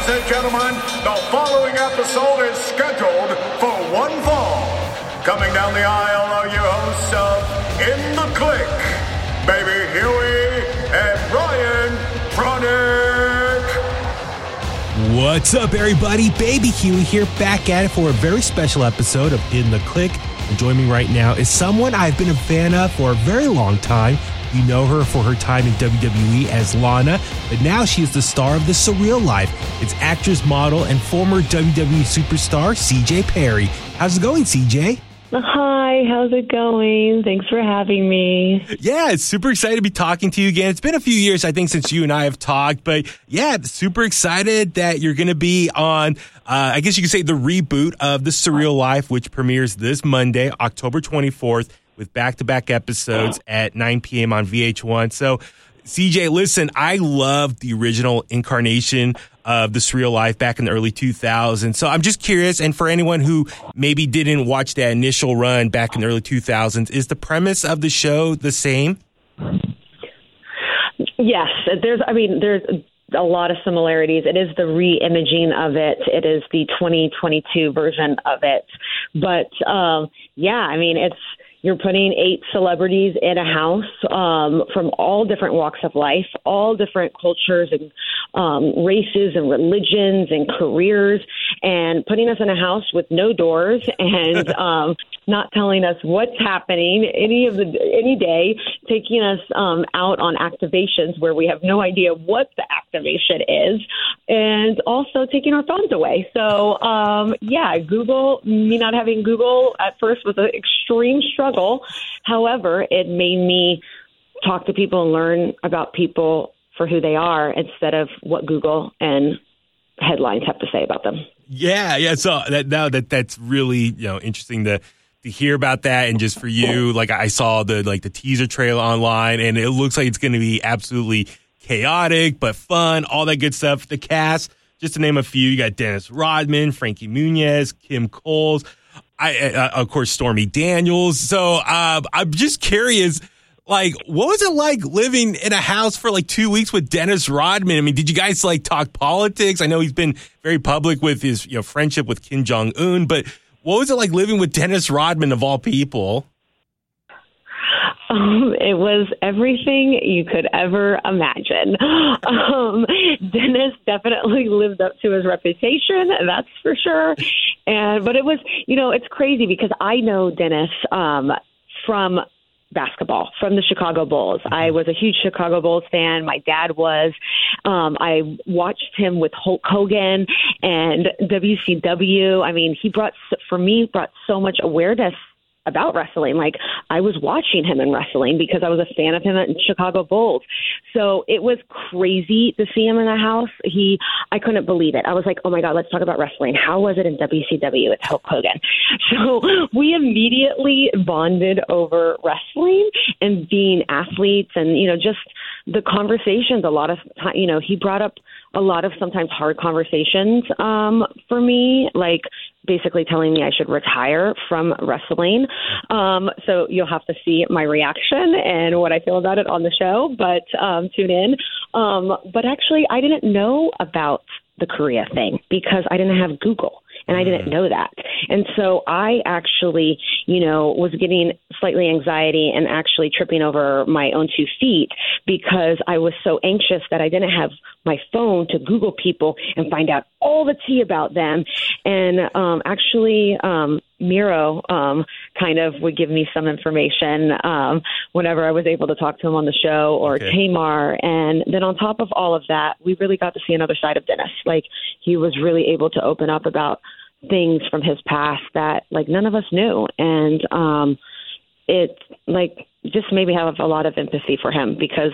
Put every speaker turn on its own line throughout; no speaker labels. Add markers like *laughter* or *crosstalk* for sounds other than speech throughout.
Ladies and gentlemen, the following episode is scheduled for one fall. Coming down the aisle are your hosts of In the Click, Baby Huey and Ryan Tronic.
What's up, everybody? Baby Huey here, back at it for a very special episode of In the Click. And joining me right now is someone I've been a fan of for a very long time. You know her for her time in WWE as Lana, but now she is the star of The Surreal Life. It's actress, model, and former WWE superstar CJ Perry. How's it going, CJ?
Hi, how's it going? Thanks for having me.
Yeah, it's super excited to be talking to you again. It's been a few years, I think, since you and I have talked, but yeah, super excited that you're going to be on, uh, I guess you could say the reboot of The Surreal Life, which premieres this Monday, October 24th, with back to back episodes at 9 p.m. on VH1. So, CJ, listen, I love the original incarnation of the surreal life back in the early 2000s. So I'm just curious, and for anyone who maybe didn't watch that initial run back in the early 2000s, is the premise of the show the same?
Yes, there's. I mean, there's a lot of similarities. It is the re-imaging of it. It is the 2022 version of it. But um, yeah, I mean, it's you're putting eight celebrities in a house um, from all different walks of life, all different cultures and um, races and religions and careers, and putting us in a house with no doors and *laughs* um, not telling us what's happening any of the any day, taking us um, out on activations where we have no idea what the activation is, and also taking our phones away. So um, yeah, Google me not having Google at first was an extreme struggle struggle. However, it made me talk to people and learn about people for who they are instead of what Google and headlines have to say about them.
Yeah, yeah. So that now that that's really you know interesting to to hear about that and just for you, like I saw the like the teaser trailer online and it looks like it's going to be absolutely chaotic but fun, all that good stuff. The cast, just to name a few, you got Dennis Rodman, Frankie Muniz, Kim Coles. I, uh, of course, Stormy Daniels. So uh, I'm just curious, like, what was it like living in a house for like two weeks with Dennis Rodman? I mean, did you guys like talk politics? I know he's been very public with his you know friendship with Kim Jong Un, but what was it like living with Dennis Rodman of all people?
Um, it was everything you could ever imagine. Um, Dennis definitely lived up to his reputation, that's for sure. And but it was, you know, it's crazy because I know Dennis um, from basketball from the Chicago Bulls. I was a huge Chicago Bulls fan. My dad was. Um, I watched him with Hulk Hogan and WCW. I mean, he brought for me brought so much awareness about wrestling. Like I was watching him in wrestling because I was a fan of him at Chicago Bulls. So it was crazy to see him in the house. He, I couldn't believe it. I was like, oh my god, let's talk about wrestling. How was it in WCW with Hulk Hogan? *laughs* So we immediately bonded over wrestling and being athletes, and you know, just the conversations. A lot of you know, he brought up a lot of sometimes hard conversations um, for me, like basically telling me I should retire from wrestling. Um, so you'll have to see my reaction and what I feel about it on the show, but um, tune in. Um, but actually, I didn't know about the Korea thing because I didn't have Google and I didn't mm. know that. And so I actually, you know, was getting slightly anxiety and actually tripping over my own two feet because I was so anxious that I didn't have my phone to Google people and find out all the tea about them. And um, actually, um, Miro um, kind of would give me some information um, whenever I was able to talk to him on the show or okay. Tamar. And then on top of all of that, we really got to see another side of Dennis. Like he was really able to open up about things from his past that like none of us knew. And um, it like just maybe have a lot of empathy for him because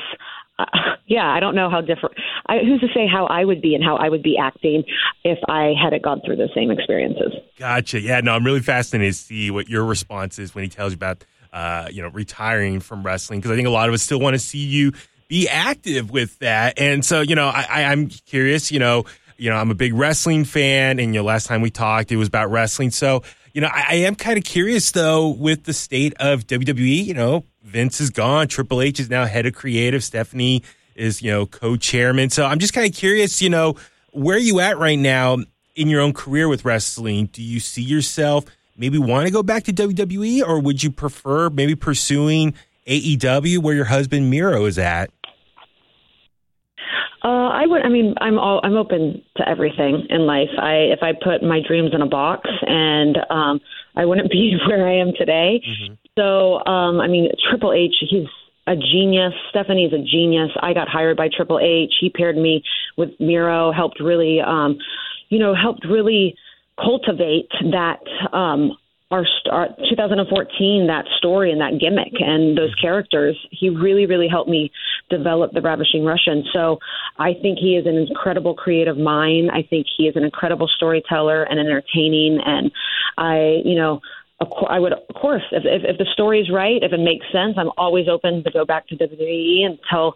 uh, *laughs* yeah, I don't know how different. I, who's to say how I would be and how I would be acting if I hadn't gone through the same experiences?
Gotcha. Yeah, no, I'm really fascinated to see what your response is when he tells you about, uh, you know, retiring from wrestling because I think a lot of us still want to see you be active with that. And so, you know, I, I, I'm curious. You know, you know, I'm a big wrestling fan, and you know, last time we talked, it was about wrestling. So, you know, I, I am kind of curious though with the state of WWE. You know, Vince is gone. Triple H is now head of creative. Stephanie is, you know, co-chairman. So I'm just kind of curious, you know, where are you at right now in your own career with wrestling? Do you see yourself maybe want to go back to WWE, or would you prefer maybe pursuing AEW where your husband Miro is at?
Uh, I would. I mean, I'm all. I'm open to everything in life. I if I put my dreams in a box, and um, I wouldn't *laughs* be where I am today. Mm-hmm. So, um, I mean, Triple H, he's a genius. Stephanie's a genius. I got hired by Triple H. He paired me with Miro. Helped really, um, you know, helped really cultivate that um, our, our 2014 that story and that gimmick and those mm-hmm. characters he really really helped me develop the ravishing russian. So i think he is an incredible creative mind. I think he is an incredible storyteller and entertaining. And i you know I would, of course, if, if, if the story is right, if it makes sense, I'm always open to go back to WWE and tell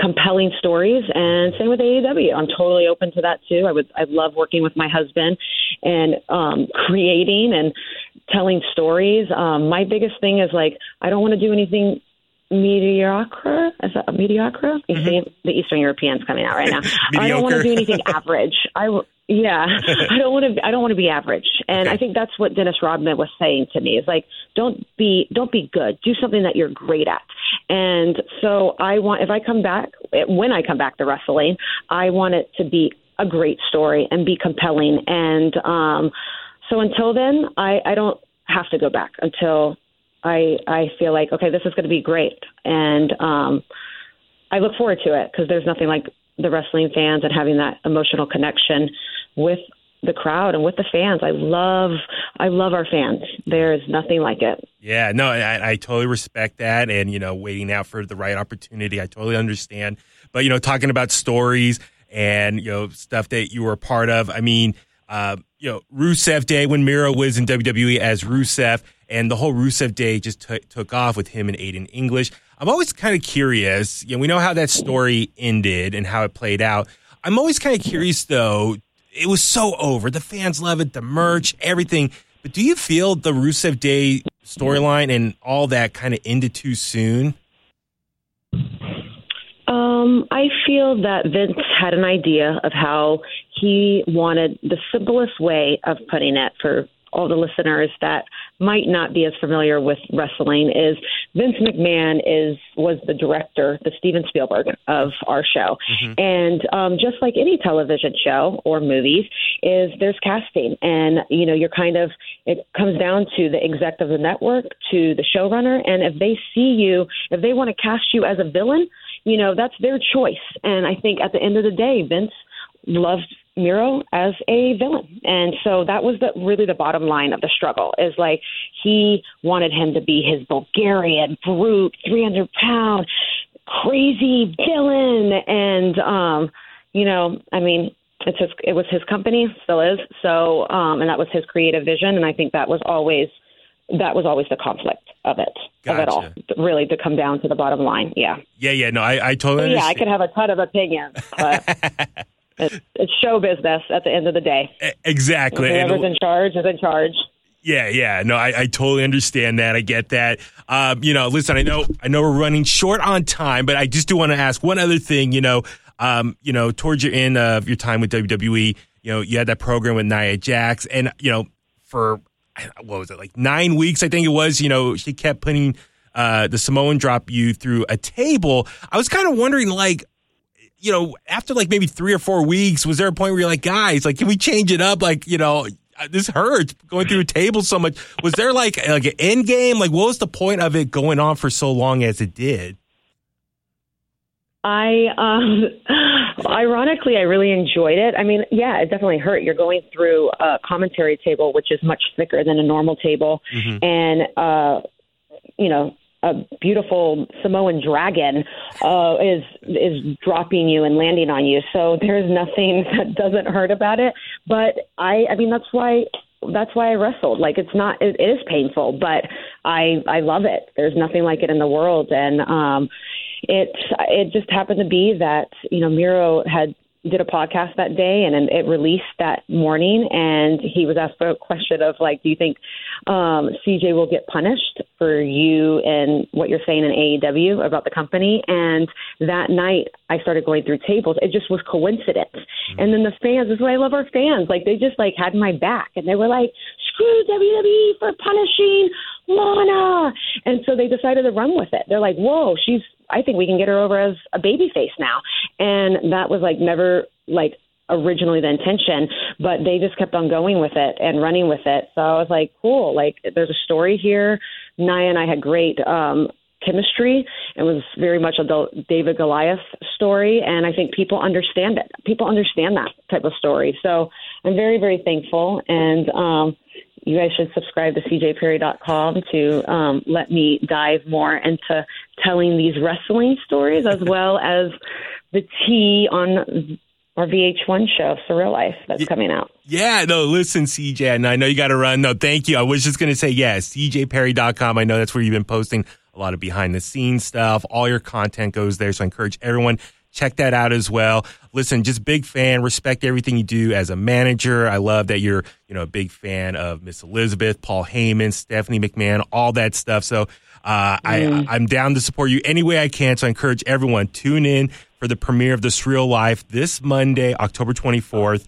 compelling stories and same with AEW. I'm totally open to that too. I would I love working with my husband and um creating and telling stories. Um my biggest thing is like I don't want to do anything mediocre. Is that mediocre? You mm-hmm. see the Eastern Europeans coming out right now. *laughs* I don't want to do anything average. I yeah, *laughs* I don't want to. I don't want to be average, and okay. I think that's what Dennis Rodman was saying to me. Is like, don't be, don't be good. Do something that you're great at. And so I want, if I come back, when I come back to wrestling, I want it to be a great story and be compelling. And um, so until then, I, I don't have to go back until I I feel like okay, this is going to be great, and um, I look forward to it because there's nothing like the wrestling fans and having that emotional connection with the crowd and with the fans. I love I love our fans. There is nothing like it.
Yeah, no, I, I totally respect that, and you know, waiting out for the right opportunity. I totally understand. But you know, talking about stories and you know stuff that you were a part of. I mean, uh, you know, Rusev Day when Miro was in WWE as Rusev, and the whole Rusev Day just t- took off with him and Aiden English. I'm always kind of curious. You know, we know how that story ended and how it played out. I'm always kind of curious though it was so over. The fans love it, the merch, everything. But do you feel the Rusev Day storyline and all that kind of ended too soon?
Um, I feel that Vince had an idea of how he wanted the simplest way of putting it for all the listeners that might not be as familiar with wrestling is Vince McMahon is was the director, the Steven Spielberg of our show, mm-hmm. and um, just like any television show or movies, is there's casting, and you know you're kind of it comes down to the exec of the network to the showrunner, and if they see you, if they want to cast you as a villain, you know that's their choice, and I think at the end of the day, Vince loved Miro as a villain. And so that was the really the bottom line of the struggle is like he wanted him to be his Bulgarian brute, 300 pound, crazy villain. And, um, you know, I mean, it's his, it was his company, still is. So, um, and that was his creative vision. And I think that was always, that was always the conflict of it, gotcha. of it all, really to come down to the bottom line. Yeah.
Yeah. Yeah. No, I, I totally,
yeah, I could have a ton of opinions, but *laughs* It's, show business at the end of the day.
Exactly.
Whoever's in charge is in charge.
Yeah, yeah, no, I, I totally understand that. I get that. Um, you know, listen, I know, I know we're running short on time, but I just do want to ask one other thing. You know, um, you know, towards your end of your time with WWE, you know, you had that program with Nia Jax, and you know, for what was it like nine weeks? I think it was. You know, she kept putting uh, the Samoan drop you through a table. I was kind of wondering, like, you know, after like maybe three or four weeks, was there a point where you're like, guys, like, can we change it up? Like, you know, uh, this hurts going through a table so much. Was there like like an end game? Like, what was the point of it going on for so long as it did?
I, um, *laughs* ironically, I really enjoyed it. I mean, yeah, it definitely hurt. You're going through a commentary table, which is much thicker than a normal table, mm-hmm. and uh, you know, a beautiful Samoan dragon uh, is is dropping you and landing on you. So there's nothing *laughs* that doesn't hurt about it. But I, I mean, that's why that's why I wrestled. Like it's not, it, it is painful, but I I love it. There's nothing like it in the world, and um, it it just happened to be that you know Miro had did a podcast that day and it released that morning and he was asked a question of like do you think um CJ will get punished for you and what you're saying in AEW about the company? And that night I started going through tables. It just was coincidence. Mm-hmm. and then the fans this is why I love our fans. Like they just like had my back and they were like screw WWE for punishing Lana. And so they decided to run with it. They're like whoa she's I think we can get her over as a baby face now. And that was like never like originally the intention, but they just kept on going with it and running with it. So I was like, cool, like there's a story here. Nia and I had great um chemistry. It was very much a David Goliath story, and I think people understand it. People understand that type of story. So I'm very, very thankful, and um, you guys should subscribe to cjperry.com to um, let me dive more into telling these wrestling stories as *laughs* well as the tea on our VH1 show, Surreal Life, that's coming out.
Yeah, no, listen, CJ, and I know you got to run. No, thank you. I was just going to say, yeah, cjperry.com. I know that's where you've been posting a lot of behind the scenes stuff. All your content goes there. So I encourage everyone check that out as well. Listen, just big fan, respect everything you do as a manager. I love that you're, you know, a big fan of Miss Elizabeth, Paul Heyman, Stephanie McMahon, all that stuff. So uh, mm. I, I'm down to support you any way I can. So I encourage everyone tune in for the premiere of The Surreal Life this Monday, October 24th.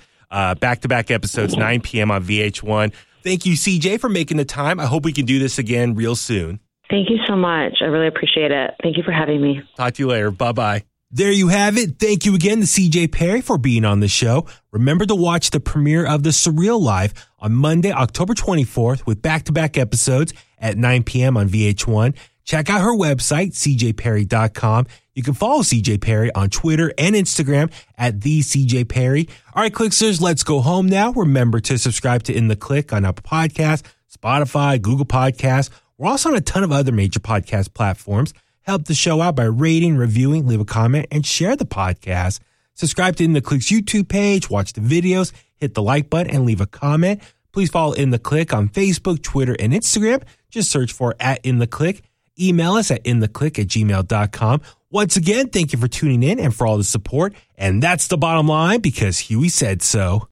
Back to back episodes, 9 p.m. on VH1. Thank you, CJ, for making the time. I hope we can do this again real soon.
Thank you so much. I really appreciate it. Thank you for having me.
Talk to you later. Bye bye. There you have it. Thank you again to CJ Perry for being on the show. Remember to watch the premiere of The Surreal Life on Monday, October 24th with back to back episodes at 9 p.m. on VH1. Check out her website, cjperry.com. You can follow CJ Perry on Twitter and Instagram at the CJ Perry. All right, Clicksters, let's go home now. Remember to subscribe to In the Click on Apple Podcasts, Spotify, Google Podcasts. We're also on a ton of other major podcast platforms. Help the show out by rating, reviewing, leave a comment, and share the podcast. Subscribe to In the Click's YouTube page, watch the videos, hit the like button, and leave a comment. Please follow In the Click on Facebook, Twitter, and Instagram. Just search for at In the Click. Email us at intheclick at gmail.com. Once again, thank you for tuning in and for all the support. And that's the bottom line because Huey said so.